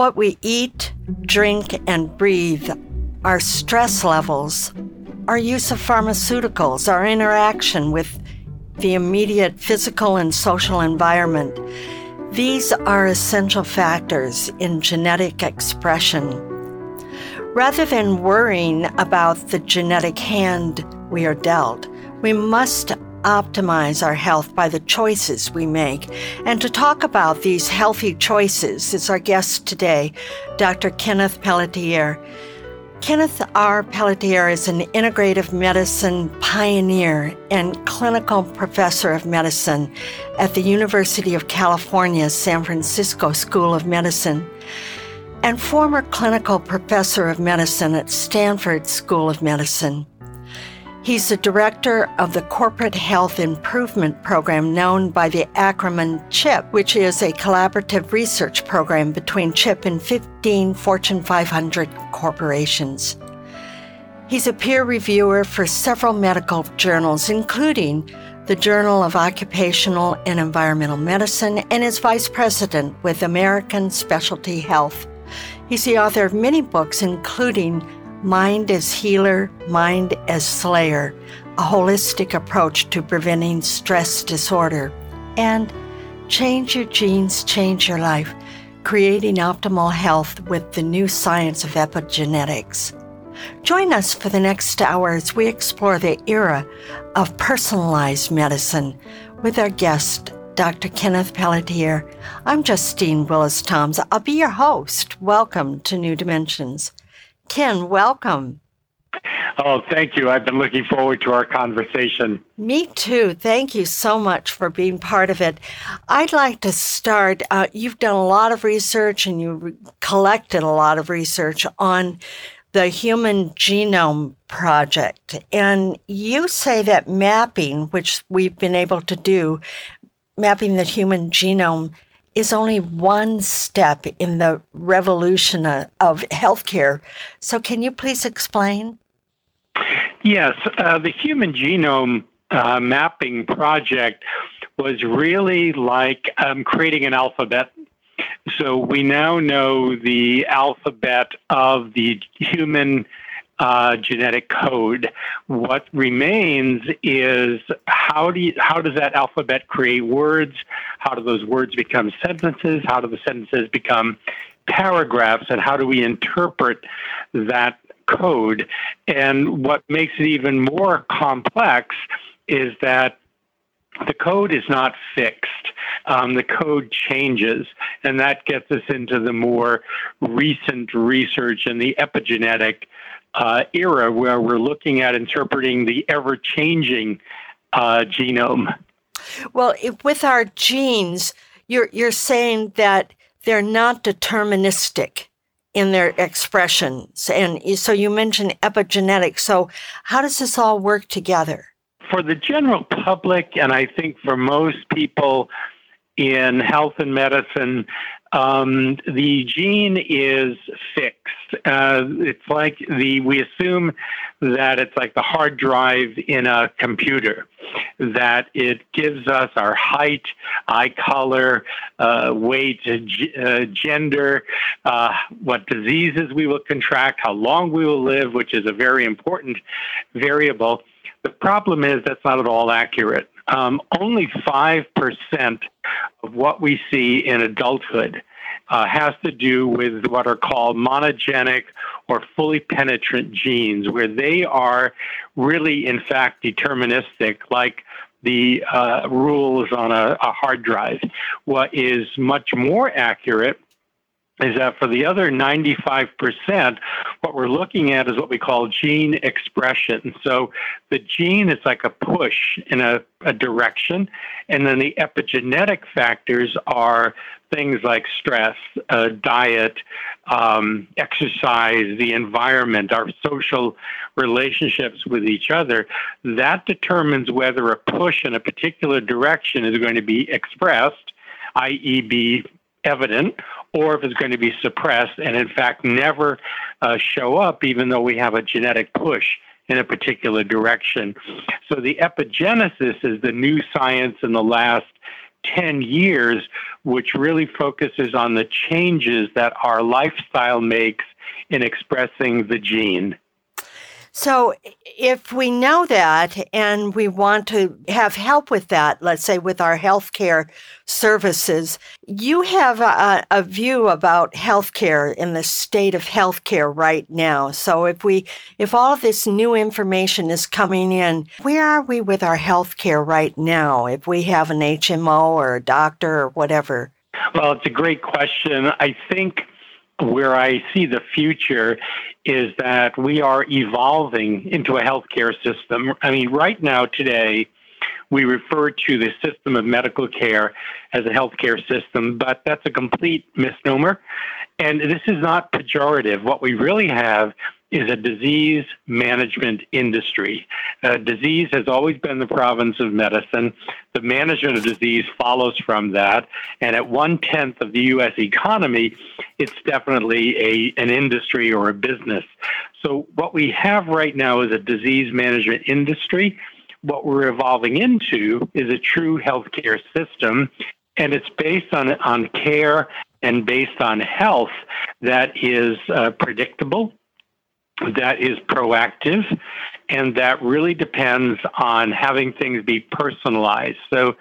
What we eat, drink, and breathe, our stress levels, our use of pharmaceuticals, our interaction with the immediate physical and social environment, these are essential factors in genetic expression. Rather than worrying about the genetic hand we are dealt, we must optimize our health by the choices we make. And to talk about these healthy choices is our guest today, Dr. Kenneth Pelletier. Kenneth R. Pelletier is an integrative medicine pioneer and clinical professor of medicine at the University of California, San Francisco School of Medicine, and former clinical professor of medicine at Stanford School of Medicine. He's the director of the Corporate Health Improvement Program known by the acronym CHIP, which is a collaborative research program between CHIP and 15 Fortune 500 corporations. He's a peer reviewer for several medical journals, including the Journal of Occupational and Environmental Medicine, and is vice president with American Specialty Health. He's the author of many books, including Mind as Healer, Mind as Slayer, a holistic approach to preventing stress disorder, and Change Your Genes, Change Your Life, creating optimal health with the new science of epigenetics. Join us for the next hour as we explore the era of personalized medicine with our guest, Dr. Kenneth Pelletier. I'm Justine Willis Toms. I'll be your host. Welcome to New Dimensions. Ken, welcome. Oh, thank you. I've been looking forward to our conversation. Me too. Thank you so much for being part of it. I'd like to start. Uh, you've done a lot of research and you re- collected a lot of research on the Human Genome Project. And you say that mapping, which we've been able to do, mapping the human genome, is only one step in the revolution of healthcare. So, can you please explain? Yes, uh, the Human Genome uh, Mapping Project was really like um, creating an alphabet. So, we now know the alphabet of the human uh, genetic code. What remains is how do you, how does that alphabet create words? How do those words become sentences? How do the sentences become paragraphs? And how do we interpret that code? And what makes it even more complex is that the code is not fixed. Um, the code changes, and that gets us into the more recent research in the epigenetic uh, era where we're looking at interpreting the ever changing uh, genome. Well, if, with our genes, you're, you're saying that they're not deterministic in their expressions. And so you mentioned epigenetics. So, how does this all work together? For the general public, and I think for most people in health and medicine, um, the gene is fixed. Uh, it's like the we assume that it's like the hard drive in a computer, that it gives us our height, eye color, uh, weight, uh, gender, uh, what diseases we will contract, how long we will live, which is a very important variable. The problem is that's not at all accurate. Um, only 5% of what we see in adulthood uh, has to do with what are called monogenic or fully penetrant genes, where they are really, in fact, deterministic, like the uh, rules on a, a hard drive. What is much more accurate is that for the other 95%, what we're looking at is what we call gene expression. So the gene is like a push in a, a, direction, and then the epigenetic factors are things like stress, uh, diet, um, exercise, the environment, our social relationships with each other. That determines whether a push in a particular direction is going to be expressed, i.e., be evident, or if it's going to be suppressed and, in fact, never uh, show up, even though we have a genetic push in a particular direction. So, the epigenesis is the new science in the last 10 years, which really focuses on the changes that our lifestyle makes in expressing the gene. So, if we know that and we want to have help with that, let's say with our healthcare services, you have a, a, view about healthcare in the state of healthcare right now. So, if we, if all of this new information is coming in, where are we with our healthcare right now? If we have an HMO or a doctor or whatever. Well, it's a great question. I think where I see the future is that we are evolving into a healthcare system. I mean, right now, today, we refer to the system of medical care as a healthcare system, but that's a complete misnomer. And this is not pejorative. What we really have is a disease management industry. Uh, disease has always been the province of medicine. The management of disease follows from that. And at one tenth of the U.S. economy, it's definitely a, an industry or a business. So, what we have right now is a disease management industry. What we're evolving into is a true healthcare system, and it's based on, on care and based on health that is uh, predictable that is proactive and that really depends on having things be personalized. So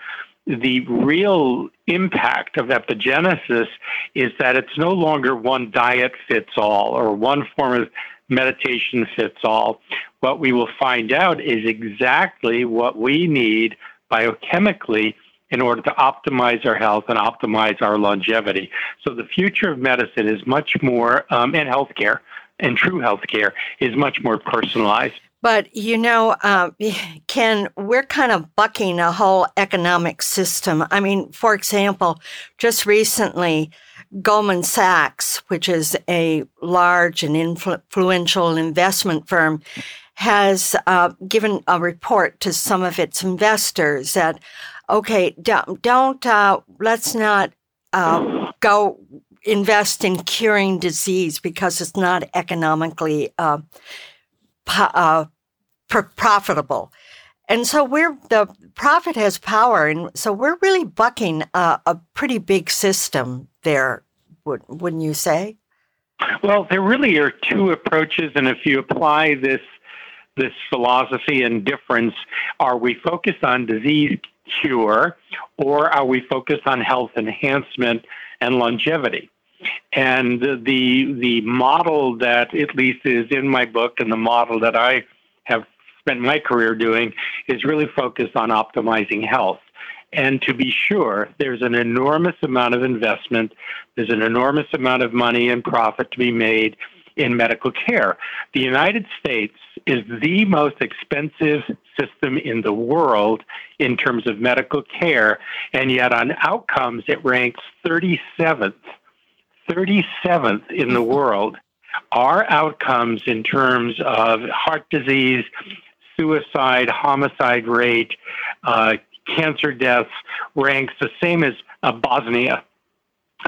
the real impact of epigenesis is that it's no longer one diet fits all or one form of meditation fits all. What we will find out is exactly what we need biochemically in order to optimize our health and optimize our longevity. So the future of medicine is much more, um, and healthcare, and true healthcare is much more personalized. But you know, uh, Ken, we're kind of bucking a whole economic system. I mean, for example, just recently, Goldman Sachs, which is a large and influential investment firm, has uh, given a report to some of its investors that, okay, don't, don't uh, let's not uh, go invest in curing disease because it's not economically uh, po- uh, pr- profitable. And so we're the profit has power, and so we're really bucking a, a pretty big system there. Would, wouldn't you say? Well, there really are two approaches, and if you apply this this philosophy and difference, are we focused on disease cure, or are we focused on health enhancement and longevity. And the the model that at least is in my book and the model that I have spent my career doing is really focused on optimizing health. And to be sure, there's an enormous amount of investment, there's an enormous amount of money and profit to be made in medical care. The United States is the most expensive system in the world in terms of medical care, and yet on outcomes, it ranks 37th. 37th in the world. Our outcomes in terms of heart disease, suicide, homicide rate, uh, cancer deaths ranks the same as uh, Bosnia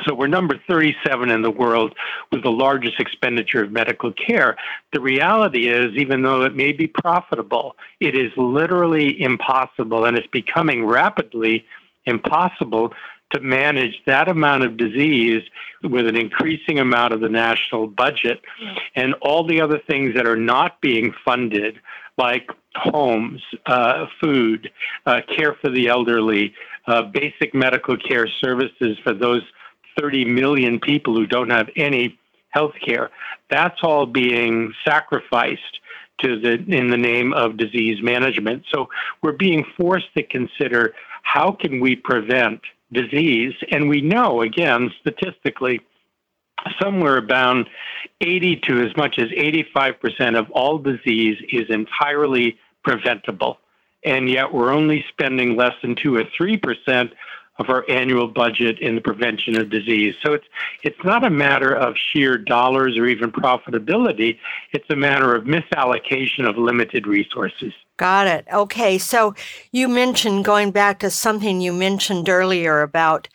so we're number 37 in the world with the largest expenditure of medical care. The reality is, even though it may be profitable, it is literally impossible and it's becoming rapidly impossible to manage that amount of disease with an increasing amount of the national budget and all the other things that are not being funded, like homes, uh, food, uh, care for the elderly, uh, basic medical care services for those 30 million people who don't have any health care. That's all being sacrificed to the in the name of disease management. So we're being forced to consider how can we prevent disease and we know again statistically somewhere around 80 to as much as 85% of all disease is entirely preventable. And yet we're only spending less than 2 or 3% of our annual budget in the prevention of disease. So it's it's not a matter of sheer dollars or even profitability. It's a matter of misallocation of limited resources. Got it. Okay. So you mentioned going back to something you mentioned earlier about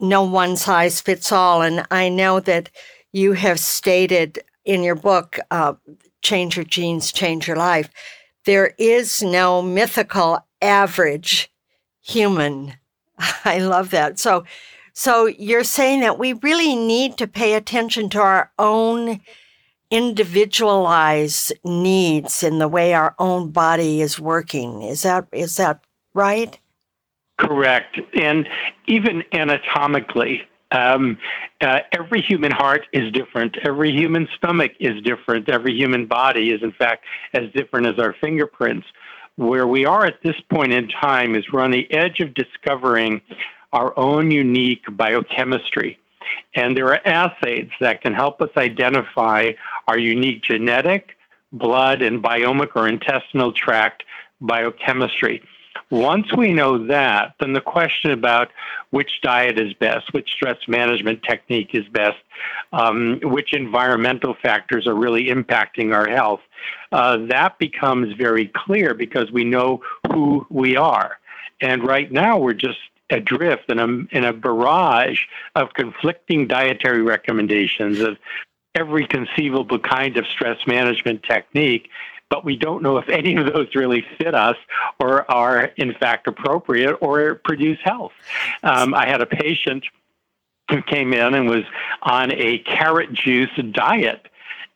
no one size fits all. And I know that you have stated in your book, uh, Change Your Genes, Change Your Life, there is no mythical average human. I love that. So, so you're saying that we really need to pay attention to our own individualized needs in the way our own body is working. Is that is that right? Correct. And even anatomically, um, uh, every human heart is different. Every human stomach is different. Every human body is, in fact, as different as our fingerprints. Where we are at this point in time is we're on the edge of discovering our own unique biochemistry. And there are assays that can help us identify our unique genetic, blood, and biomic or intestinal tract biochemistry. Once we know that, then the question about which diet is best, which stress management technique is best, um, which environmental factors are really impacting our health, uh, that becomes very clear because we know who we are. And right now, we're just adrift in a, in a barrage of conflicting dietary recommendations of every conceivable kind of stress management technique but we don't know if any of those really fit us or are in fact appropriate or produce health. Um, I had a patient who came in and was on a carrot juice diet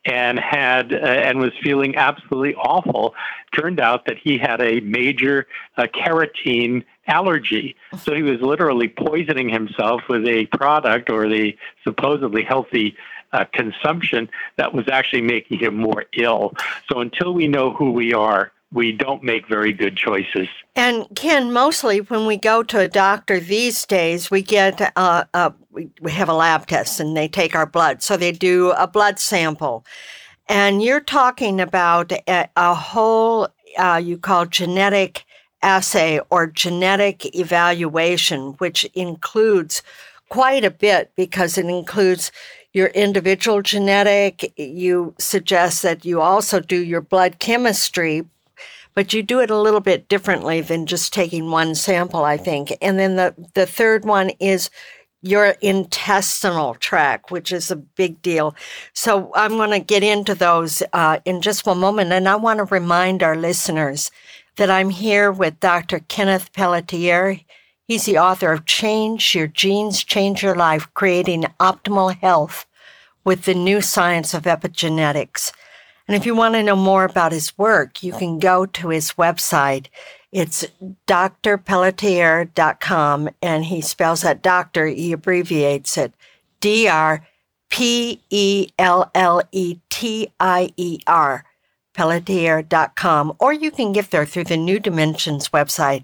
and had uh, and was feeling absolutely awful. Turned out that he had a major uh, carotene allergy, so he was literally poisoning himself with a product or the supposedly healthy uh, consumption that was actually making him more ill. So until we know who we are, we don't make very good choices. And Ken, mostly when we go to a doctor these days, we get uh, uh, we, have a lab test and they take our blood. So they do a blood sample, and you're talking about a, a whole uh, you call genetic assay or genetic evaluation, which includes quite a bit because it includes your individual genetic. You suggest that you also do your blood chemistry, but you do it a little bit differently than just taking one sample, I think. And then the, the third one is your intestinal tract, which is a big deal. So I'm going to get into those uh, in just one moment. And I want to remind our listeners that I'm here with Dr. Kenneth Pelletier. He's the author of Change Your Genes, Change Your Life, Creating Optimal Health with the New Science of Epigenetics. And if you want to know more about his work, you can go to his website. It's drpelletier.com, and he spells that doctor, he abbreviates it D R P E L L E T I E R, pelletier.com. Or you can get there through the New Dimensions website,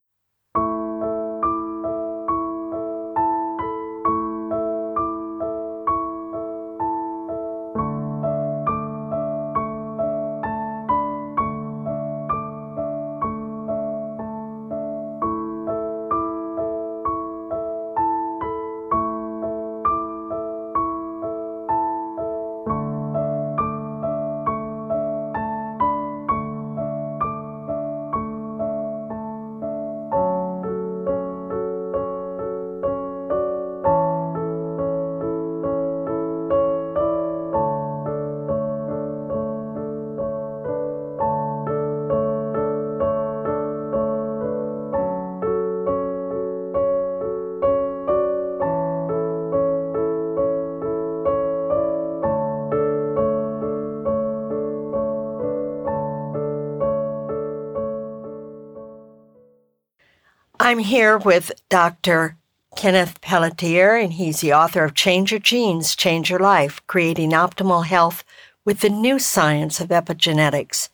I'm here with Dr. Kenneth Pelletier, and he's the author of Change Your Genes, Change Your Life Creating Optimal Health with the New Science of Epigenetics.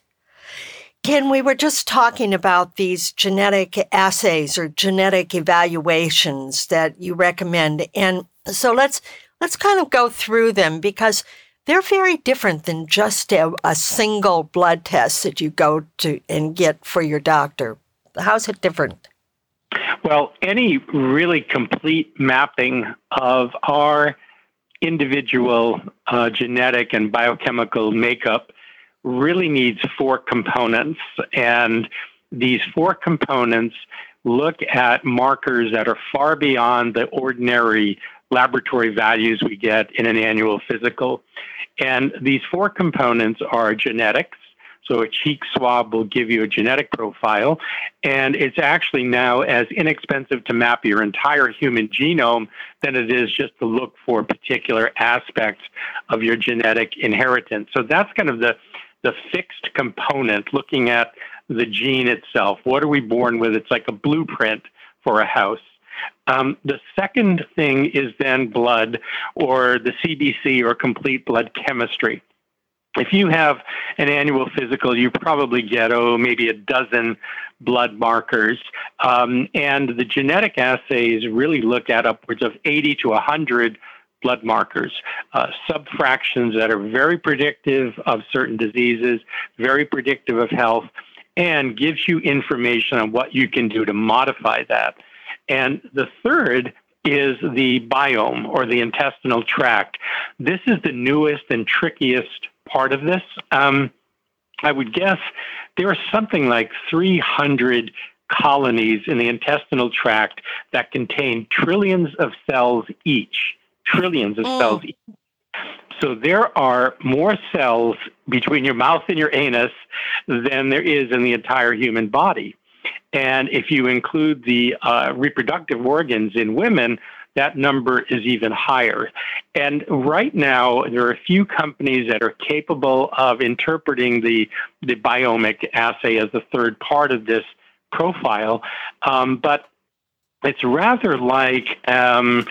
Ken, we were just talking about these genetic assays or genetic evaluations that you recommend. And so let's let's kind of go through them because they're very different than just a, a single blood test that you go to and get for your doctor. How's it different? Well, any really complete mapping of our individual uh, genetic and biochemical makeup really needs four components. And these four components look at markers that are far beyond the ordinary laboratory values we get in an annual physical. And these four components are genetics, so a cheek swab will give you a genetic profile, and it's actually now as inexpensive to map your entire human genome than it is just to look for particular aspects of your genetic inheritance. So that's kind of the the fixed component, looking at the gene itself. What are we born with? It's like a blueprint for a house. Um, the second thing is then blood or the CBC or complete blood chemistry if you have an annual physical, you probably get, oh, maybe a dozen blood markers. Um, and the genetic assays really look at upwards of 80 to 100 blood markers, uh, subfractions that are very predictive of certain diseases, very predictive of health, and gives you information on what you can do to modify that. And the third is the biome or the intestinal tract. This is the newest and trickiest part of this. Um, I would guess there are something like 300 colonies in the intestinal tract that contain trillions of cells each. Trillions of mm. cells each. So there are more cells between your mouth and your anus than there is in the entire human body. And if you include the uh, reproductive organs in women, that number is even higher. And right now, there are a few companies that are capable of interpreting the, the biomic assay as the third part of this profile. Um, but it's rather like um,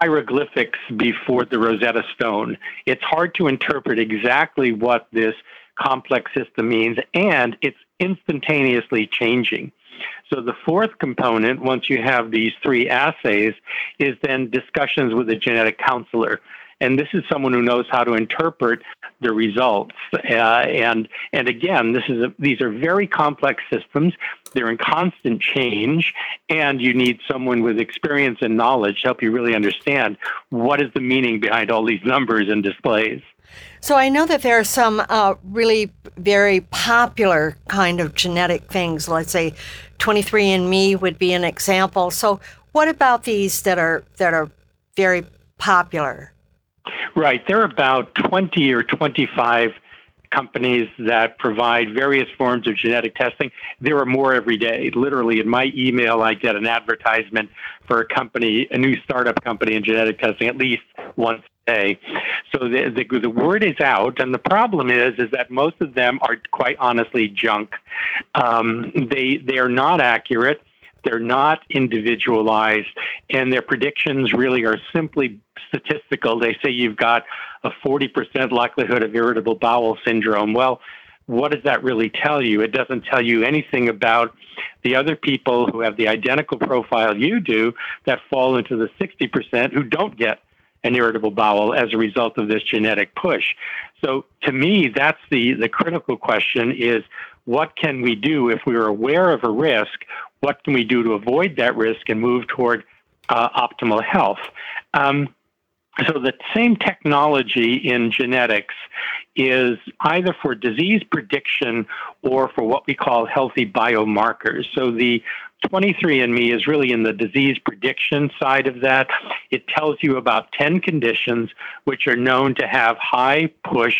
hieroglyphics before the Rosetta Stone. It's hard to interpret exactly what this complex system means, and it's instantaneously changing. So the fourth component, once you have these three assays, is then discussions with a genetic counselor. And this is someone who knows how to interpret the results. Uh, and and again, this is a, these are very complex systems. They're in constant change, and you need someone with experience and knowledge to help you really understand what is the meaning behind all these numbers and displays. So I know that there are some uh, really very popular kind of genetic things. Let's say 23andMe would be an example. So what about these that are that are very popular? Right, there are about 20 or 25 companies that provide various forms of genetic testing. There are more every day. Literally, in my email, I get an advertisement for a company, a new startup company in genetic testing, at least once So the, the, the word is out, and the problem is is that most of them are quite honestly junk. Um, they they are not accurate. They're not individualized, and their predictions really are simply statistical. They say you've got a 40% likelihood of irritable bowel syndrome. Well, what does that really tell you? It doesn't tell you anything about the other people who have the identical profile you do that fall into the 60% who don't get an irritable bowel as a result of this genetic push. So to me, that's the, the critical question is what can we do if we are aware of a risk? What can we do to avoid that risk and move toward uh, optimal health? Um, so the same technology in genetics is either for disease prediction or for what we call healthy biomarkers. So the 23andMe is really in the disease prediction side of that. It tells you about 10 conditions which are known to have high push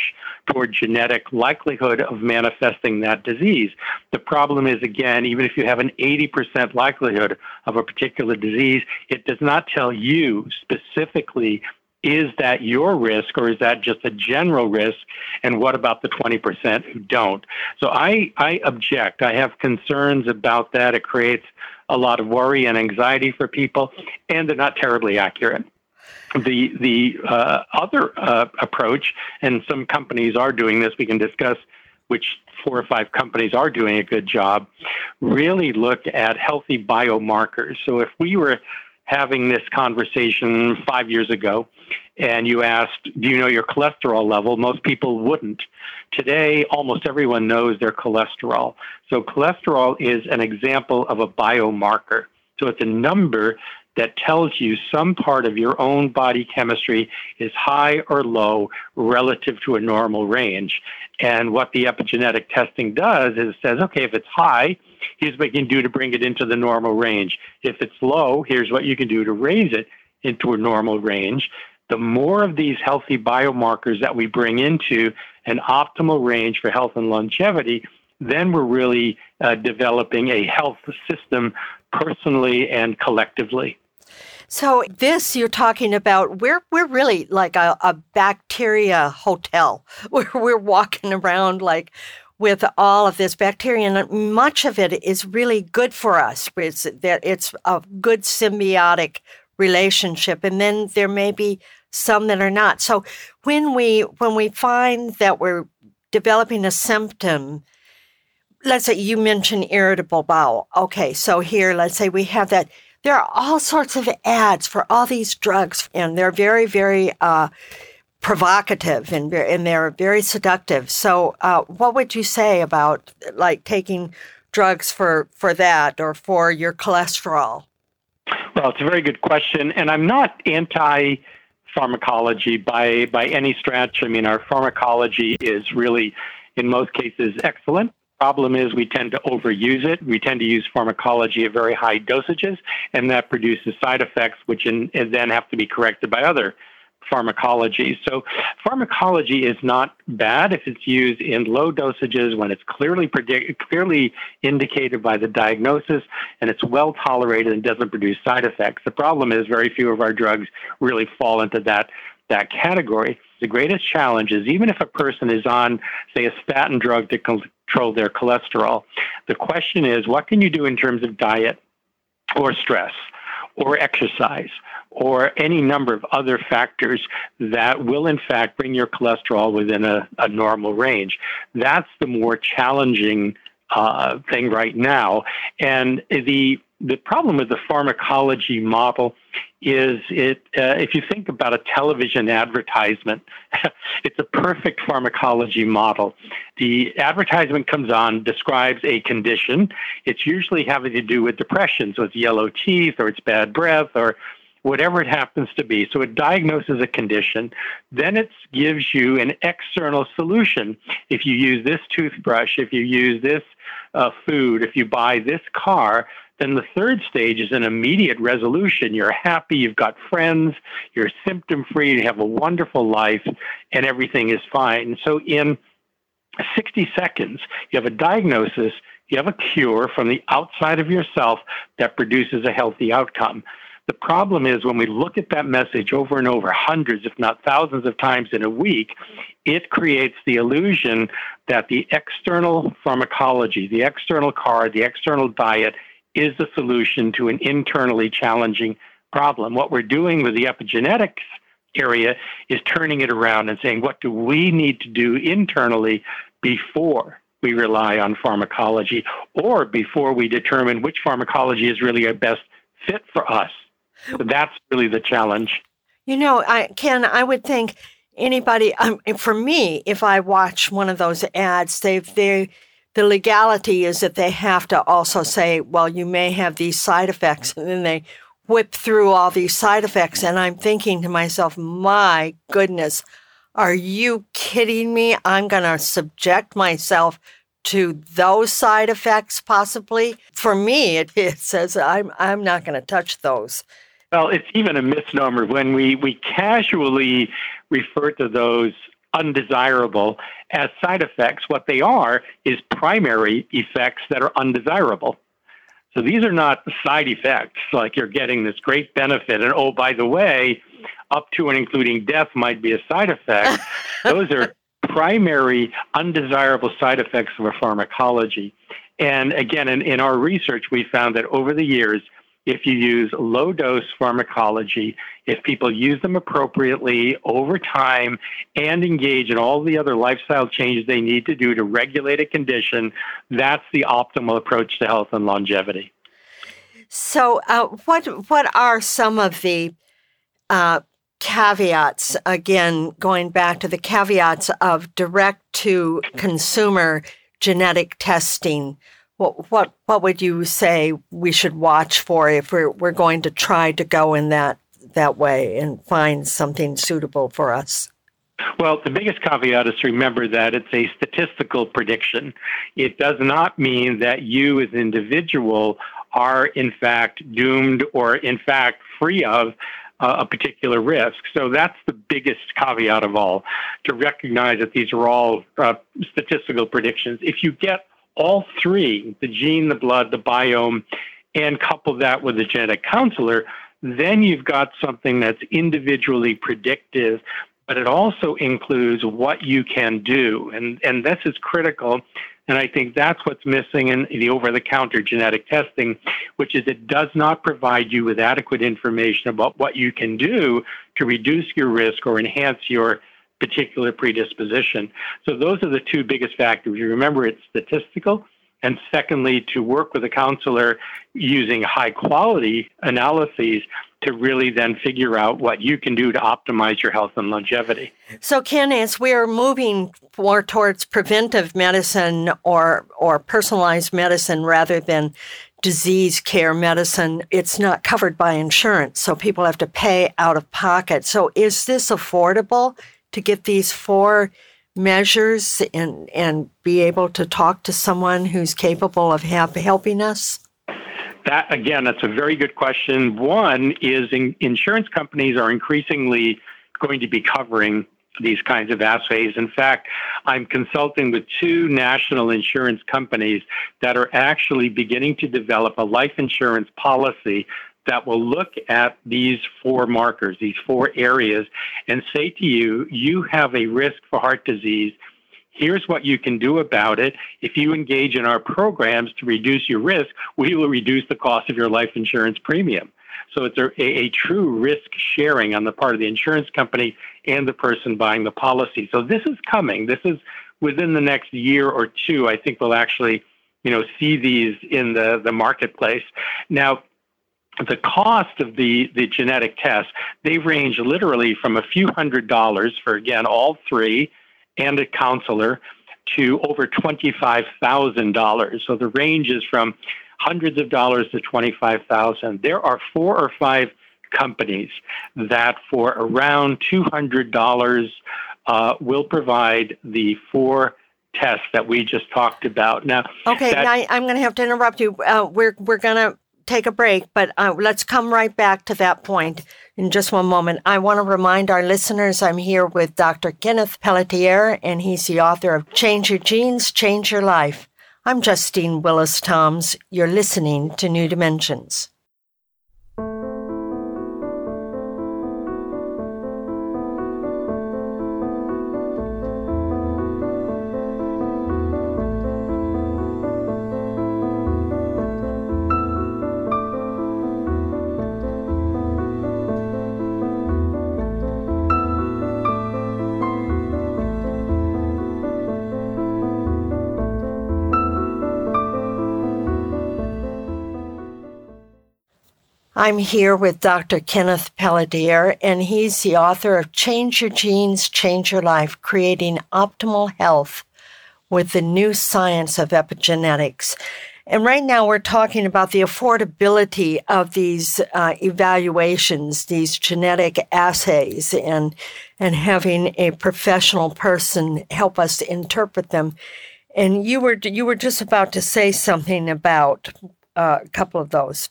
toward genetic likelihood of manifesting that disease. The problem is, again, even if you have an 80% likelihood of a particular disease, it does not tell you specifically is that your risk or is that just a general risk? And what about the 20% who don't? So I, I object. I have concerns about that. It creates a lot of worry and anxiety for people, and they're not terribly accurate. The the uh, other uh, approach, and some companies are doing this. We can discuss which four or five companies are doing a good job. Really look at healthy biomarkers. So if we were having this conversation five years ago, and you asked, Do you know your cholesterol level? Most people wouldn't. Today, almost everyone knows their cholesterol. So, cholesterol is an example of a biomarker. So, it's a number that tells you some part of your own body chemistry is high or low relative to a normal range. And what the epigenetic testing does is it says, okay, if it's high, here's what you can do to bring it into the normal range. If it's low, here's what you can do to raise it into a normal range the more of these healthy biomarkers that we bring into an optimal range for health and longevity, then we're really uh, developing a health system personally and collectively. So this you're talking about, we're we're really like a, a bacteria hotel where we're walking around like with all of this bacteria, and much of it is really good for us. It's that it's a good symbiotic relationship, and then there may be some that are not. So when we when we find that we're developing a symptom, let's say you mentioned irritable bowel. Okay, so here let's say we have that. There are all sorts of ads for all these drugs, and they're very, very uh, provocative and, and they're very seductive. So, uh, what would you say about like taking drugs for for that or for your cholesterol? Well, it's a very good question, and I'm not anti pharmacology by by any stretch. I mean, our pharmacology is really, in most cases, excellent. Problem is, we tend to overuse it. We tend to use pharmacology at very high dosages, and that produces side effects, which in, then have to be corrected by other pharmacology. So, pharmacology is not bad if it's used in low dosages when it's clearly predict, clearly indicated by the diagnosis and it's well tolerated and doesn't produce side effects. The problem is very few of our drugs really fall into that that category. The greatest challenge is even if a person is on, say, a statin drug to control their cholesterol, the question is what can you do in terms of diet or stress or exercise or any number of other factors that will, in fact, bring your cholesterol within a, a normal range. That's the more challenging uh, thing right now. And the the problem with the pharmacology model is it uh, if you think about a television advertisement it's a perfect pharmacology model the advertisement comes on describes a condition it's usually having to do with depression so it's yellow teeth or it's bad breath or whatever it happens to be. So it diagnoses a condition. Then it gives you an external solution. If you use this toothbrush, if you use this uh, food, if you buy this car, then the third stage is an immediate resolution. You're happy, you've got friends, you're symptom free, you have a wonderful life, and everything is fine. So in 60 seconds, you have a diagnosis, you have a cure from the outside of yourself that produces a healthy outcome. The problem is when we look at that message over and over, hundreds, if not thousands of times in a week, it creates the illusion that the external pharmacology, the external car, the external diet is the solution to an internally challenging problem. What we're doing with the epigenetics area is turning it around and saying, what do we need to do internally before we rely on pharmacology or before we determine which pharmacology is really our best fit for us? That's really the challenge. You know, I Ken, I would think anybody um, for me, if I watch one of those ads, they they the legality is that they have to also say, well, you may have these side effects, and then they whip through all these side effects, and I'm thinking to myself, my goodness, are you kidding me? I'm going to subject myself to those side effects possibly. For me, it, it says I'm I'm not going to touch those. Well, it's even a misnomer when we, we casually refer to those undesirable as side effects. What they are is primary effects that are undesirable. So these are not side effects like you're getting this great benefit. And oh, by the way, up to and including death might be a side effect. those are primary undesirable side effects of a pharmacology. And again, in, in our research, we found that over the years, if you use low dose pharmacology, if people use them appropriately over time and engage in all the other lifestyle changes they need to do to regulate a condition, that's the optimal approach to health and longevity. So, uh, what what are some of the uh, caveats? Again, going back to the caveats of direct to consumer genetic testing what what what would you say we should watch for if we're we're going to try to go in that that way and find something suitable for us? Well, the biggest caveat is to remember that it's a statistical prediction. It does not mean that you as an individual are in fact doomed or in fact free of uh, a particular risk. So that's the biggest caveat of all to recognize that these are all uh, statistical predictions. If you get all three the gene, the blood, the biome and couple that with a genetic counselor, then you've got something that's individually predictive, but it also includes what you can do. And, and this is critical. And I think that's what's missing in the over the counter genetic testing, which is it does not provide you with adequate information about what you can do to reduce your risk or enhance your particular predisposition. So those are the two biggest factors. You remember it's statistical. And secondly, to work with a counselor using high quality analyses to really then figure out what you can do to optimize your health and longevity. So, Ken, as we are moving more towards preventive medicine or, or personalized medicine rather than disease care medicine, it's not covered by insurance. So, people have to pay out of pocket. So, is this affordable? To get these four measures and and be able to talk to someone who's capable of have, helping us? That again, that's a very good question. One is in, insurance companies are increasingly going to be covering these kinds of assays. In fact, I'm consulting with two national insurance companies that are actually beginning to develop a life insurance policy that will look at these four markers, these four areas, and say to you, you have a risk for heart disease. Here's what you can do about it. If you engage in our programs to reduce your risk, we will reduce the cost of your life insurance premium. So it's a, a, true risk sharing on the part of the insurance company and the person buying the policy. So this is coming. This is within the next year or two. I think we'll actually, you know, see these in the the marketplace. Now, the cost of the, the genetic tests, they range literally from a few hundred dollars for, again, all three and a counselor to over $25,000. So the range is from hundreds of dollars to 25,000. There are four or five companies that for around $200 uh, will provide the four tests that we just talked about. Now, okay, that, now I'm going to have to interrupt you. Uh, we're we're going to take a break, but uh, let's come right back to that point in just one moment. I want to remind our listeners I'm here with Dr. Kenneth Pelletier, and he's the author of Change Your Genes, Change Your Life. I'm Justine Willis Toms. You're listening to New Dimensions. I'm here with Dr. Kenneth Pelletier, and he's the author of Change Your Genes, Change Your Life Creating Optimal Health with the New Science of Epigenetics. And right now, we're talking about the affordability of these uh, evaluations, these genetic assays, and and having a professional person help us interpret them. And you were you were just about to say something about uh, a couple of those.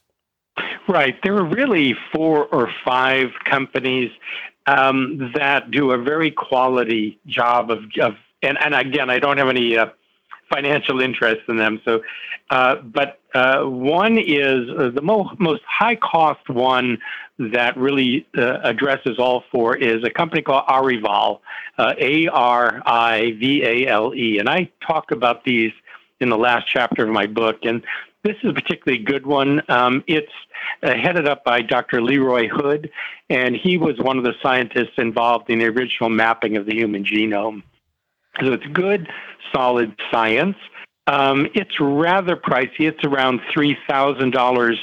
Right. There are really four or five companies um, that do a very quality job of, of and, and again, I don't have any uh, financial interest in them. So, uh, but uh, one is uh, the mo- most high cost one that really uh, addresses all four is a company called Arivale, uh, A R I V A L E, and I talk about these in the last chapter of my book. And this is a particularly good one. Um, it's uh, headed up by Dr. Leroy Hood, and he was one of the scientists involved in the original mapping of the human genome. So it's good, solid science. Um, it's rather pricey. It's around three thousand uh, dollars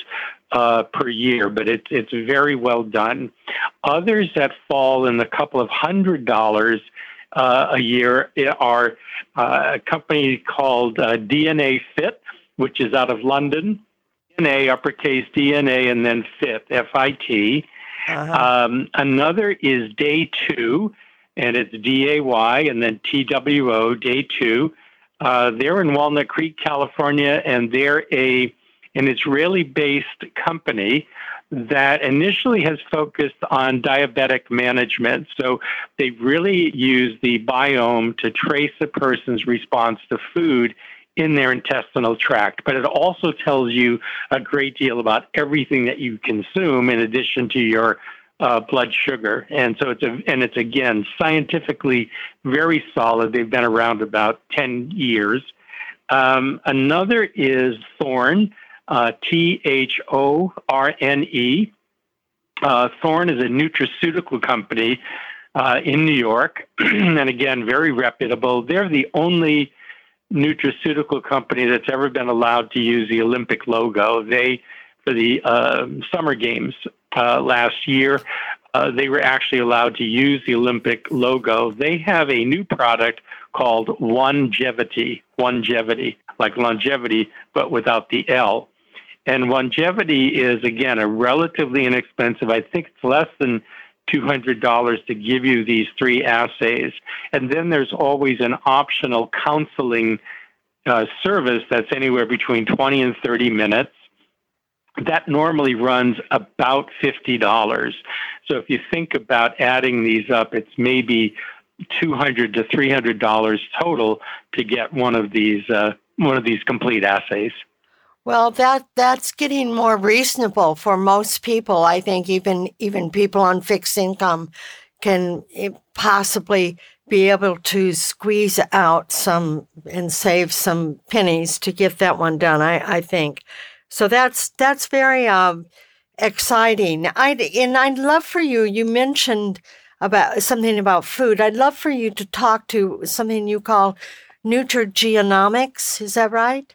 per year, but it's it's very well done. Others that fall in the couple of hundred dollars uh, a year are uh, a company called uh, DNA Fit, which is out of London. DNA, uppercase DNA, and then Fit, F I T. Uh-huh. Um, another is Day Two, and it's D A Y and then T W O, Day Two. Uh, they're in Walnut Creek, California, and they're a an Israeli-based company that initially has focused on diabetic management. So they really use the biome to trace a person's response to food in their intestinal tract. But it also tells you a great deal about everything that you consume in addition to your uh, blood sugar. And so it's a, and it's again scientifically very solid. They've been around about 10 years. Um, another is Thorne, uh, T H O R N E. Uh, Thorne is a nutraceutical company uh, in New York, and again, very reputable. They're the only nutraceutical company that's ever been allowed to use the Olympic logo. They, for the uh, Summer Games uh, last year, uh, they were actually allowed to use the Olympic logo. They have a new product called Onegevity, Onegevity, like longevity, but without the L. And Onegevity is, again, a relatively inexpensive, I think it's less than $200 to give you these three assays. And then there's always an optional counseling uh, service that's anywhere between 20 and 30 minutes. That normally runs about $50. So if you think about adding these up, it's maybe 200 to $300 total to get one of these uh, one of these complete assays. Well, that that's getting more reasonable for most people. I think even even people on fixed income can eh, possibly be able to squeeze out some and save some pennies to get that one done. I, I think so. That's that's very um, exciting. I and I'd love for you. You mentioned about something about food. I'd love for you to talk to something you call nutrigenomics. Is that right?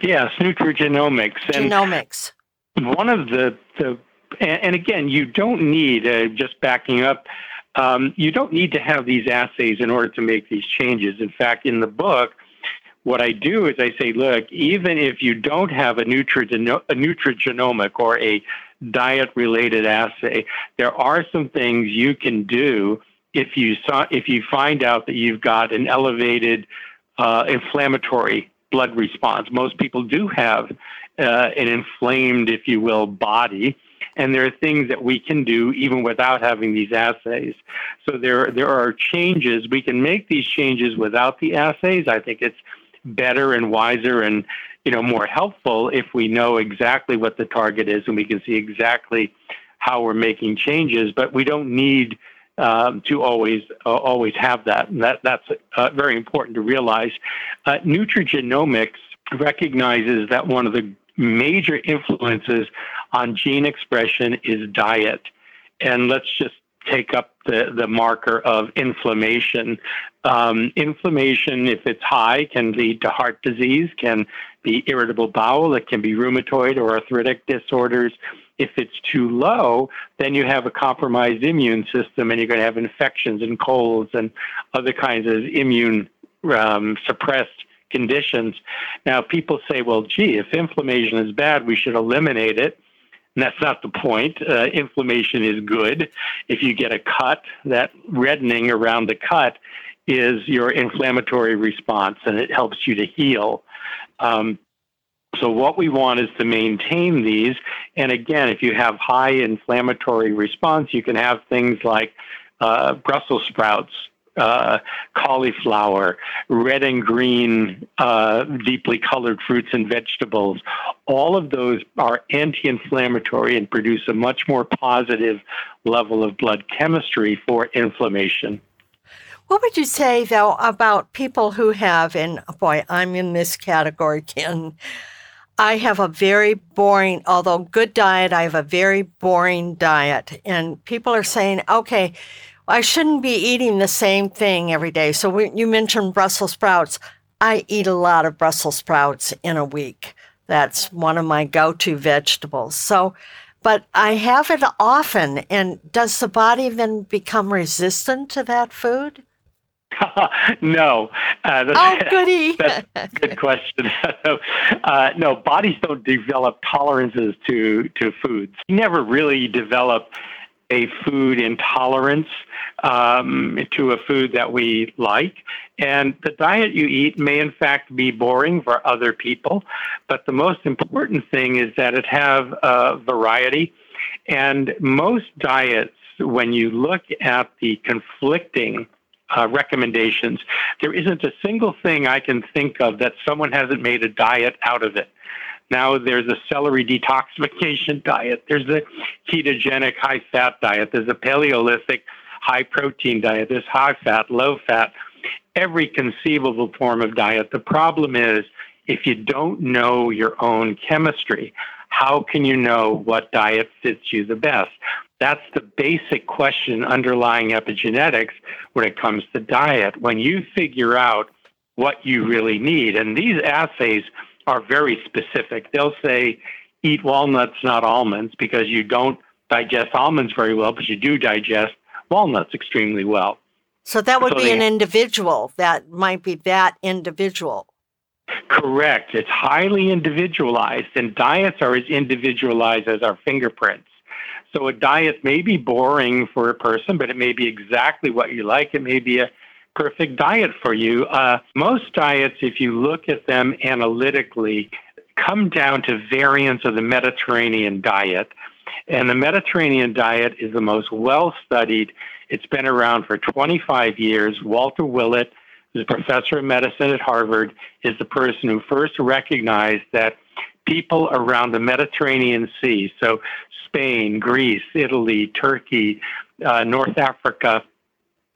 Yes, nutrigenomics. And Genomics. One of the, the and, again, you don't need, uh, just backing up, um, you don't need to have these assays in order to make these changes. In fact, in the book, what I do is I say, look, even if you don't have a, nutrigeno- a nutrigenomic or a diet related assay, there are some things you can do if you saw, if you find out that you've got an elevated uh, inflammatory blood response. Most people do have uh, an inflamed, if you will, body. And there are things that we can do even without having these assays. So there, there are changes. We can make these changes without the assays. I think it's better and wiser and you know more helpful if we know exactly what the target is and we can see exactly how we're making changes. But we don't need um, to always uh, always have that. And that that's uh, very important to realize. Uh, nutrigenomics recognizes that one of the major influences on gene expression is diet. And let's just take up the, the marker of inflammation. Um, inflammation, if it's high, can lead to heart disease, can be irritable bowel, it can be rheumatoid or arthritic disorders. If it's too low, then you have a compromised immune system and you're going to have infections and colds and other kinds of immune um, suppressed conditions. Now, people say, well, gee, if inflammation is bad, we should eliminate it. And that's not the point. Uh, inflammation is good. If you get a cut, that reddening around the cut is your inflammatory response and it helps you to heal. Um, so what we want is to maintain these. And again, if you have high inflammatory response, you can have things like uh, Brussels sprouts, uh, cauliflower, red and green, uh, deeply colored fruits and vegetables. All of those are anti inflammatory and produce a much more positive level of blood chemistry for inflammation. What would you say, though, about people who have, and boy, I'm in this category, Ken. I have a very boring, although good diet, I have a very boring diet. And people are saying, okay, I shouldn't be eating the same thing every day. So you mentioned Brussels sprouts. I eat a lot of Brussels sprouts in a week. That's one of my go to vegetables. So, but I have it often. And does the body then become resistant to that food? no. Uh, oh, goody. that's a good question. uh, no, bodies don't develop tolerances to, to foods. You never really develop a food intolerance um, to a food that we like. And the diet you eat may, in fact, be boring for other people. But the most important thing is that it have uh, variety. And most diets, when you look at the conflicting uh, recommendations. There isn't a single thing I can think of that someone hasn't made a diet out of it. Now there's a celery detoxification diet. There's a ketogenic high fat diet. There's a Paleolithic high protein diet. There's high fat, low fat, every conceivable form of diet. The problem is if you don't know your own chemistry, how can you know what diet fits you the best? That's the basic question underlying epigenetics when it comes to diet. When you figure out what you really need, and these assays are very specific, they'll say eat walnuts, not almonds, because you don't digest almonds very well, but you do digest walnuts extremely well. So that would so be an individual. That might be that individual. Correct. It's highly individualized, and diets are as individualized as our fingerprints. So a diet may be boring for a person, but it may be exactly what you like. It may be a perfect diet for you. Uh, most diets, if you look at them analytically, come down to variants of the Mediterranean diet. And the Mediterranean diet is the most well studied. It's been around for 25 years. Walter Willett, who's a professor of medicine at Harvard, is the person who first recognized that people around the Mediterranean Sea, so Spain, Greece, Italy, Turkey, uh, North Africa,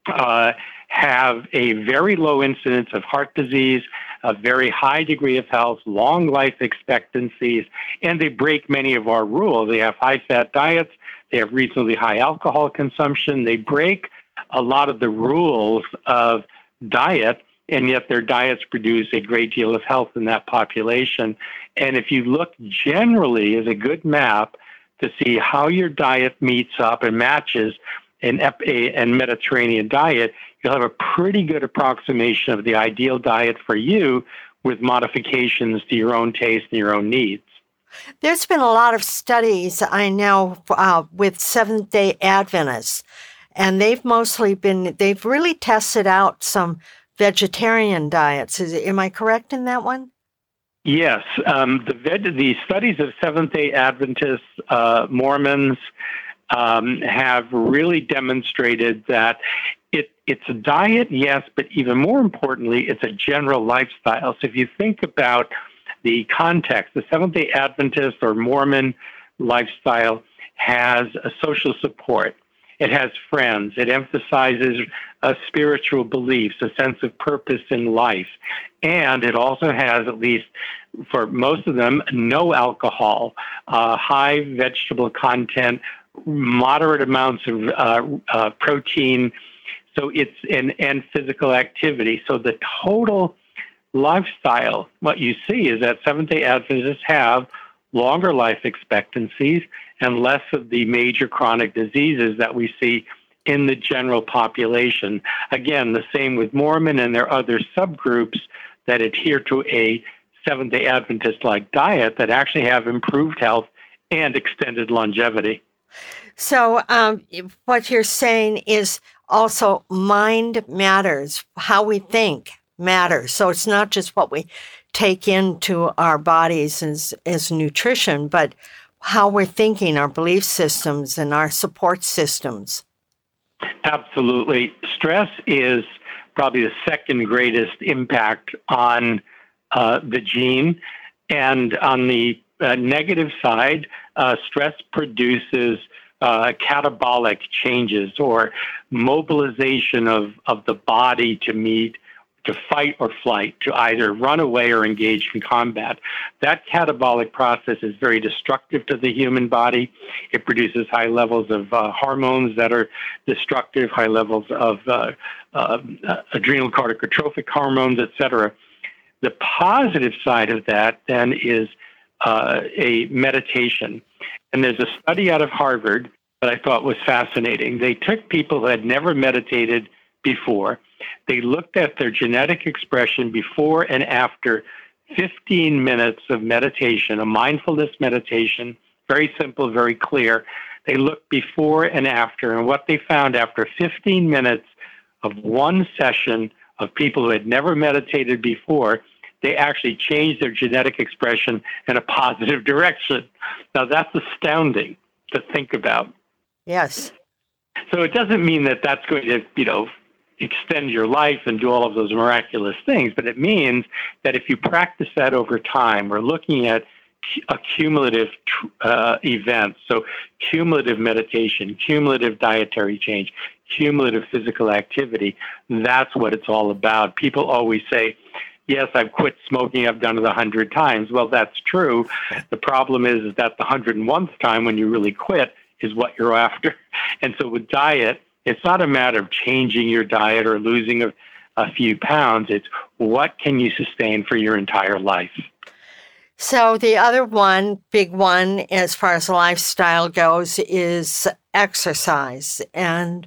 uh, have a very low incidence of heart disease, a very high degree of health, long life expectancies, and they break many of our rules. They have high fat diets, they have reasonably high alcohol consumption, they break a lot of the rules of diet and yet their diets produce a great deal of health in that population. And if you look generally as a good map to see how your diet meets up and matches an and Mediterranean diet, you'll have a pretty good approximation of the ideal diet for you with modifications to your own taste and your own needs. There's been a lot of studies I know uh, with Seventh day Adventists, and they've mostly been, they've really tested out some vegetarian diets. Is, am I correct in that one? Yes. Um, the, the studies of Seventh day Adventists, uh, Mormons, um, have really demonstrated that it, it's a diet, yes, but even more importantly, it's a general lifestyle. So if you think about the context, the Seventh day Adventist or Mormon lifestyle has a social support. It has friends. It emphasizes a spiritual beliefs, a sense of purpose in life. And it also has, at least for most of them, no alcohol, uh, high vegetable content, moderate amounts of uh, uh, protein. So it's and, and physical activity. So the total lifestyle, what you see is that Seventh day Adventists have longer life expectancies and less of the major chronic diseases that we see in the general population. Again, the same with Mormon and their other subgroups that adhere to a Seventh day Adventist like diet that actually have improved health and extended longevity. So, um, what you're saying is also mind matters, how we think matters. So, it's not just what we take into our bodies as, as nutrition, but how we're thinking, our belief systems, and our support systems. Absolutely. Stress is probably the second greatest impact on uh, the gene. And on the uh, negative side, uh, stress produces uh, catabolic changes or mobilization of, of the body to meet to fight or flight, to either run away or engage in combat. That catabolic process is very destructive to the human body. It produces high levels of uh, hormones that are destructive, high levels of uh, uh, adrenal corticotrophic hormones, etc. The positive side of that then is uh, a meditation. And there's a study out of Harvard that I thought was fascinating. They took people who had never meditated before, they looked at their genetic expression before and after 15 minutes of meditation, a mindfulness meditation, very simple, very clear. They looked before and after, and what they found after 15 minutes of one session of people who had never meditated before, they actually changed their genetic expression in a positive direction. Now, that's astounding to think about. Yes. So it doesn't mean that that's going to, you know, extend your life and do all of those miraculous things, but it means that if you practice that over time, we're looking at a cumulative uh, event. So, cumulative meditation, cumulative dietary change, cumulative physical activity. That's what it's all about. People always say, Yes, I've quit smoking. I've done it a hundred times. Well, that's true. The problem is, is that the hundred and one time when you really quit is what you're after. And so with diet, it's not a matter of changing your diet or losing a, a few pounds. It's what can you sustain for your entire life. So the other one, big one, as far as lifestyle goes, is exercise. And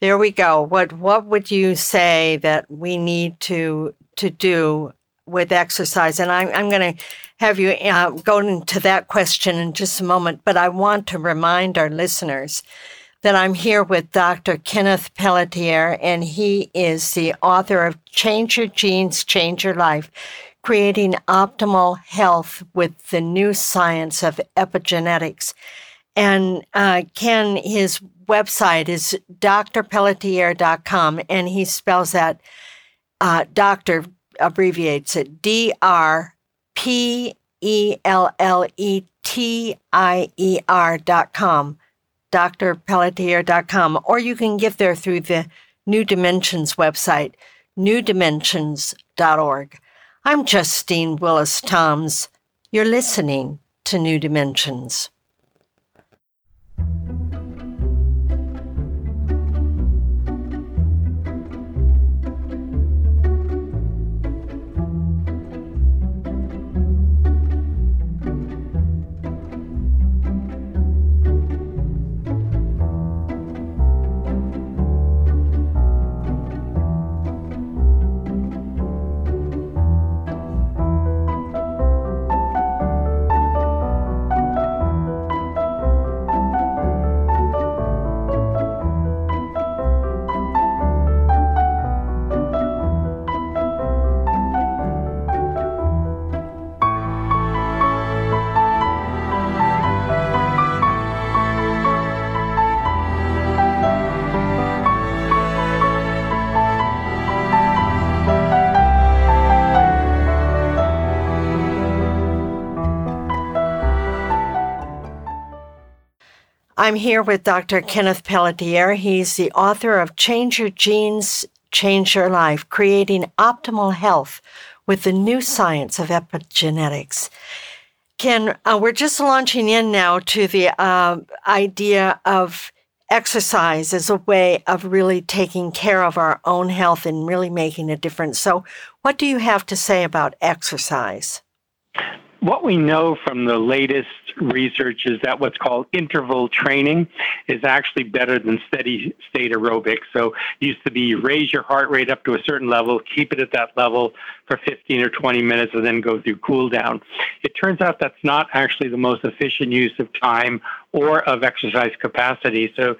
there we go. What what would you say that we need to to do with exercise? And I'm, I'm going to have you uh, go into that question in just a moment, but I want to remind our listeners that I'm here with Dr. Kenneth Pelletier, and he is the author of Change Your Genes, Change Your Life Creating Optimal Health with the New Science of Epigenetics. And uh, Ken, his website is drpelletier.com, and he spells that uh, doctor abbreviates it D R P E L L E T I E R dot com, drpelletier.com, or you can get there through the New Dimensions website, newdimensions.org. I'm Justine Willis Toms. You're listening to New Dimensions. I'm here with Dr. Kenneth Pelletier. He's the author of Change Your Genes, Change Your Life Creating Optimal Health with the New Science of Epigenetics. Ken, uh, we're just launching in now to the uh, idea of exercise as a way of really taking care of our own health and really making a difference. So, what do you have to say about exercise? What we know from the latest research is that what's called interval training is actually better than steady state aerobics. So it used to be raise your heart rate up to a certain level, keep it at that level for 15 or 20 minutes, and then go through cool down. It turns out that's not actually the most efficient use of time or of exercise capacity. So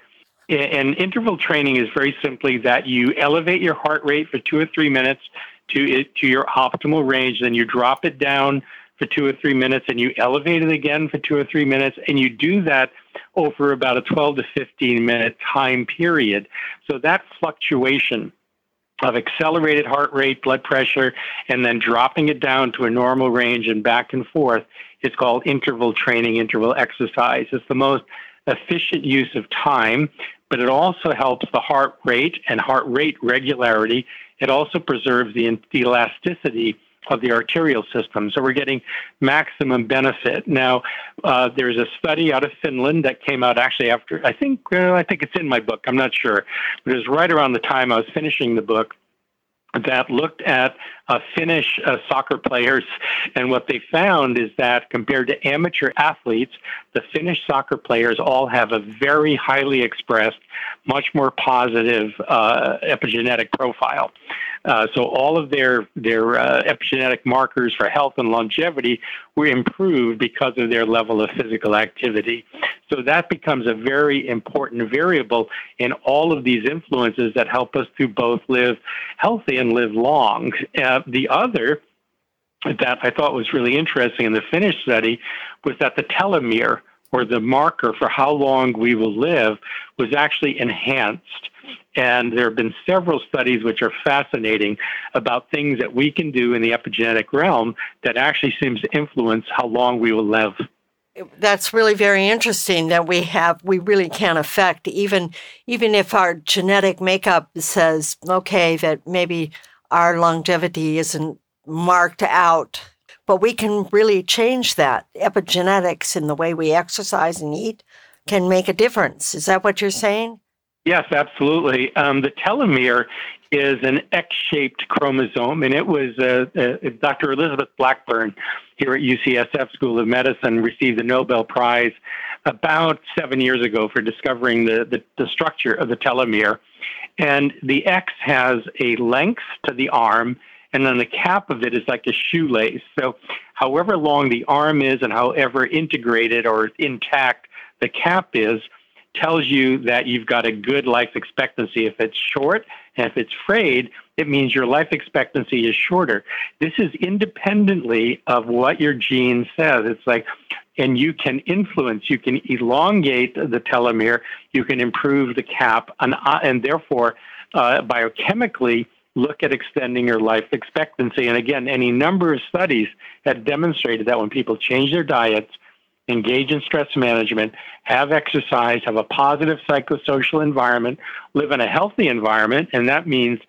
and interval training is very simply that you elevate your heart rate for two or three minutes to to your optimal range, then you drop it down for two or three minutes and you elevate it again for two or three minutes and you do that over about a 12 to 15 minute time period. So that fluctuation of accelerated heart rate, blood pressure, and then dropping it down to a normal range and back and forth is called interval training, interval exercise. It's the most efficient use of time, but it also helps the heart rate and heart rate regularity. It also preserves the, the elasticity of the arterial system. So we're getting maximum benefit. Now, uh, there's a study out of Finland that came out actually after, I think, uh, I think it's in my book. I'm not sure, but it was right around the time I was finishing the book that looked at uh, Finnish uh, soccer players, and what they found is that compared to amateur athletes, the Finnish soccer players all have a very highly expressed, much more positive uh, epigenetic profile. Uh, so all of their their uh, epigenetic markers for health and longevity were improved because of their level of physical activity. So that becomes a very important variable in all of these influences that help us to both live healthy and live long. Uh, the other that I thought was really interesting in the Finnish study was that the telomere or the marker for how long we will live was actually enhanced. And there have been several studies which are fascinating about things that we can do in the epigenetic realm that actually seems to influence how long we will live. That's really very interesting that we have we really can affect even even if our genetic makeup says okay that maybe our longevity isn't marked out but we can really change that epigenetics in the way we exercise and eat can make a difference is that what you're saying Yes, absolutely. Um, the telomere is an X-shaped chromosome, and it was uh, uh, Dr. Elizabeth Blackburn here at UCSF School of Medicine received the Nobel Prize about seven years ago for discovering the, the, the structure of the telomere. And the X has a length to the arm, and then the cap of it is like a shoelace. So, however long the arm is and however integrated or intact the cap is, tells you that you've got a good life expectancy. If it's short and if it's frayed, it means your life expectancy is shorter. This is independently of what your gene says. It's like, and you can influence, you can elongate the telomere, you can improve the cap, and, uh, and therefore, uh, biochemically, look at extending your life expectancy. And again, any number of studies have demonstrated that when people change their diets, engage in stress management, have exercise, have a positive psychosocial environment, live in a healthy environment, and that means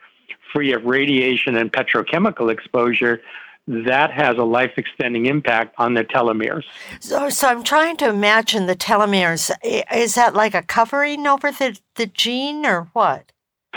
free of radiation and petrochemical exposure, that has a life extending impact on the telomeres. So, so I'm trying to imagine the telomeres. Is that like a covering over the, the gene or what?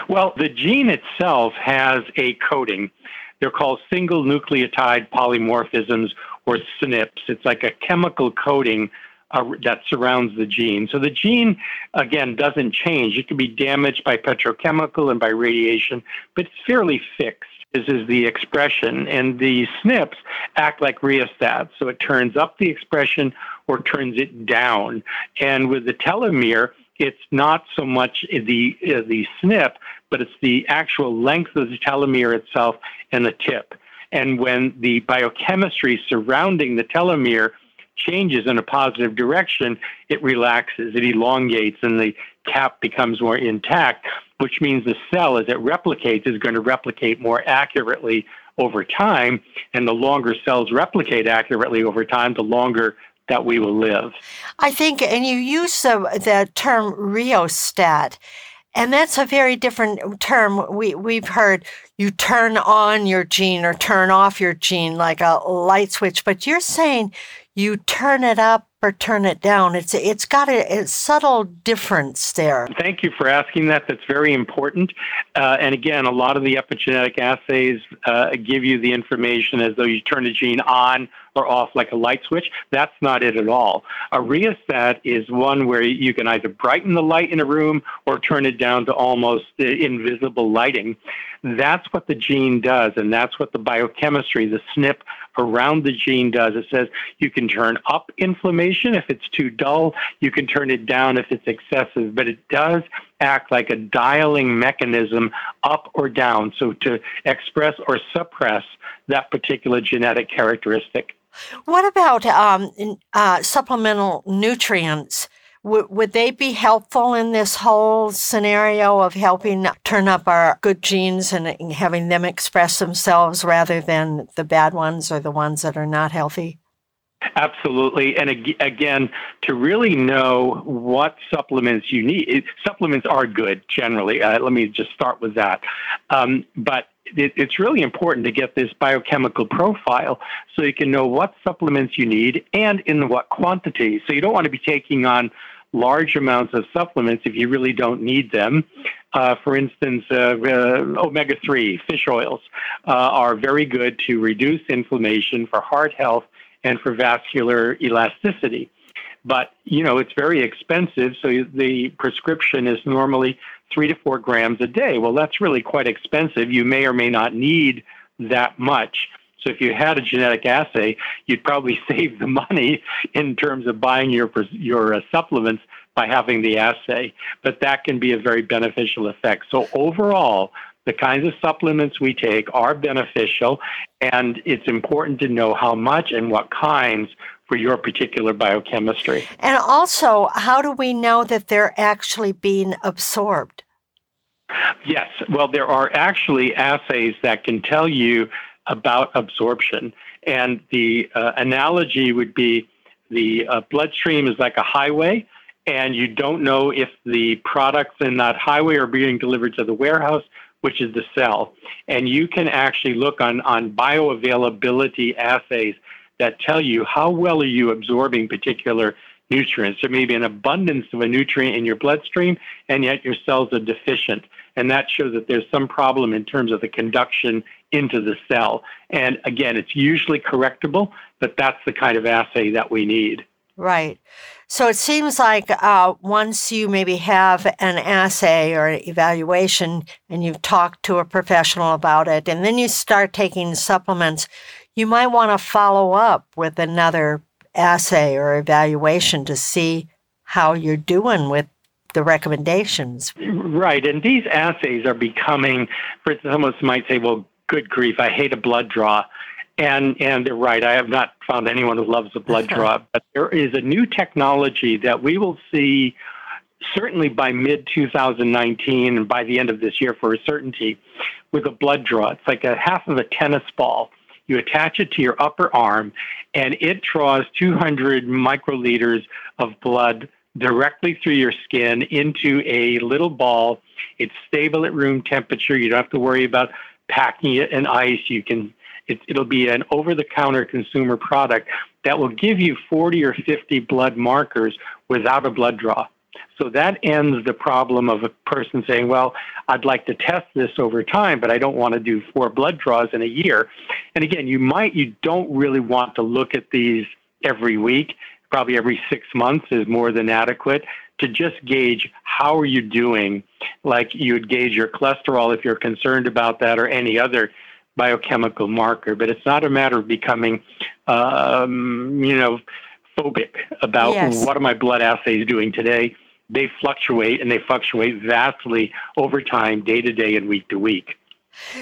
Well, the gene itself has a coating. They're called single nucleotide polymorphisms or SNPs. It's like a chemical coating uh, that surrounds the gene. So the gene, again, doesn't change. It can be damaged by petrochemical and by radiation, but it's fairly fixed. This is the expression. And the SNPs act like rheostats. So it turns up the expression or turns it down. And with the telomere, it's not so much the, uh, the SNP, but it's the actual length of the telomere itself and the tip. And when the biochemistry surrounding the telomere changes in a positive direction, it relaxes, it elongates, and the cap becomes more intact, which means the cell, as it replicates, is going to replicate more accurately over time. And the longer cells replicate accurately over time, the longer that we will live. I think, and you use the, the term rheostat. And that's a very different term. We, we've heard you turn on your gene or turn off your gene like a light switch, but you're saying you turn it up or turn it down. It's it's got a, a subtle difference there. Thank you for asking that. That's very important. Uh, and again, a lot of the epigenetic assays uh, give you the information as though you turn a gene on or off like a light switch. That's not it at all. A rheostat is one where you can either brighten the light in a room or turn it down to almost invisible lighting. That's what the gene does, and that's what the biochemistry, the SNP around the gene does. It says you can turn up inflammation if it's too dull, you can turn it down if it's excessive, but it does act like a dialing mechanism up or down, so to express or suppress that particular genetic characteristic. What about um, uh, supplemental nutrients? W- would they be helpful in this whole scenario of helping turn up our good genes and having them express themselves rather than the bad ones or the ones that are not healthy? Absolutely. And again, to really know what supplements you need, it, supplements are good generally. Uh, let me just start with that. Um, but it, it's really important to get this biochemical profile so you can know what supplements you need and in what quantity. So you don't want to be taking on large amounts of supplements if you really don't need them. Uh, for instance, uh, uh, omega 3 fish oils uh, are very good to reduce inflammation for heart health and for vascular elasticity. But, you know, it's very expensive, so the prescription is normally three to four grams a day. Well, that's really quite expensive. You may or may not need that much. So if you had a genetic assay, you'd probably save the money in terms of buying your your uh, supplements by having the assay. But that can be a very beneficial effect. So overall, the kinds of supplements we take are beneficial, and it's important to know how much and what kinds for your particular biochemistry. And also, how do we know that they're actually being absorbed? Yes, well, there are actually assays that can tell you about absorption. And the uh, analogy would be the uh, bloodstream is like a highway, and you don't know if the products in that highway are being delivered to the warehouse, which is the cell. And you can actually look on, on bioavailability assays that tell you how well are you absorbing particular nutrients. There may be an abundance of a nutrient in your bloodstream, and yet your cells are deficient. And that shows that there's some problem in terms of the conduction into the cell. And again, it's usually correctable, but that's the kind of assay that we need. Right. So it seems like uh, once you maybe have an assay or an evaluation and you've talked to a professional about it, and then you start taking supplements, you might want to follow up with another assay or evaluation to see how you're doing with the recommendations. Right. And these assays are becoming, for someone might say, well, good grief, I hate a blood draw. And and they're right. I have not found anyone who loves a blood draw, but there is a new technology that we will see certainly by mid 2019 and by the end of this year for a certainty with a blood draw. It's like a half of a tennis ball. You attach it to your upper arm, and it draws 200 microliters of blood directly through your skin into a little ball. It's stable at room temperature. You don't have to worry about packing it in ice. You can it, it'll be an over-the-counter consumer product that will give you 40 or 50 blood markers without a blood draw. So that ends the problem of a person saying, well, I'd like to test this over time, but I don't want to do four blood draws in a year. And again, you might, you don't really want to look at these every week. Probably every six months is more than adequate to just gauge how are you doing, like you would gauge your cholesterol if you're concerned about that or any other biochemical marker. But it's not a matter of becoming, um, you know, phobic about yes. what are my blood assays doing today. They fluctuate and they fluctuate vastly over time, day to day and week to week.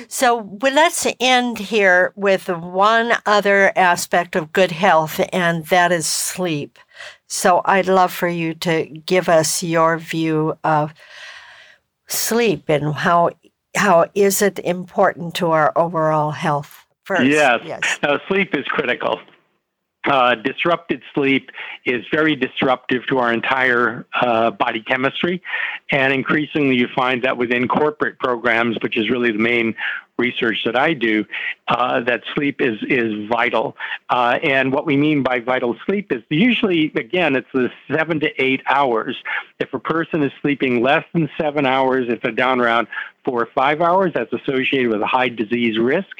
So well, let's end here with one other aspect of good health, and that is sleep. So I'd love for you to give us your view of sleep and how how is it important to our overall health first? Yes. yes. Now, sleep is critical. Uh, disrupted sleep is very disruptive to our entire uh, body chemistry. And increasingly, you find that within corporate programs, which is really the main research that I do, uh, that sleep is is vital. Uh, and what we mean by vital sleep is usually, again, it's the seven to eight hours. If a person is sleeping less than seven hours, if they're down around four or five hours, that's associated with a high disease risk.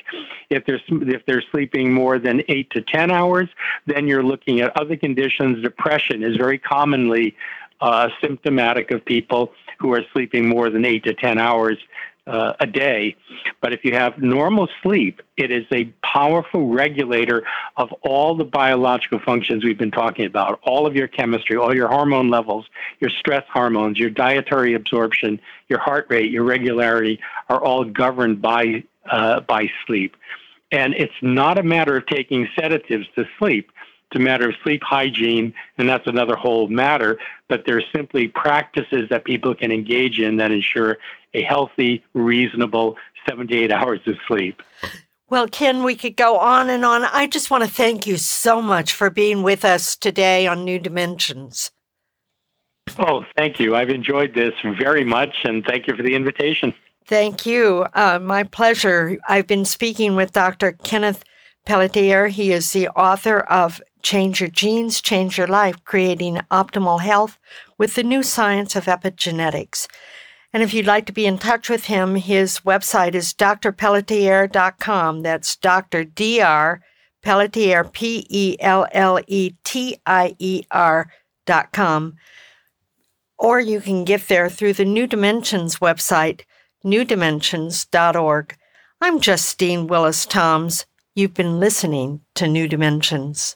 If they're if they're sleeping more than eight to ten hours, then you're looking at other conditions. Depression is very commonly uh, symptomatic of people who are sleeping more than eight to ten hours uh, a day. But if you have normal sleep, it is a powerful regulator of all the biological functions we've been talking about all of your chemistry, all your hormone levels, your stress hormones, your dietary absorption, your heart rate, your regularity are all governed by, uh, by sleep. And it's not a matter of taking sedatives to sleep. A matter of sleep hygiene, and that's another whole matter. But there's simply practices that people can engage in that ensure a healthy, reasonable seven to eight hours of sleep. Well, Ken, we could go on and on. I just want to thank you so much for being with us today on New Dimensions. Oh, thank you. I've enjoyed this very much, and thank you for the invitation. Thank you. Uh, my pleasure. I've been speaking with Dr. Kenneth Pelletier. He is the author of Change Your Genes, Change Your Life Creating Optimal Health with the New Science of Epigenetics. And if you'd like to be in touch with him, his website is drpelletier.com. That's Dr. D.R. Pelletier, P E L L E T I E R.com. Or you can get there through the New Dimensions website, newdimensions.org. I'm Justine Willis Toms. You've been listening to New Dimensions.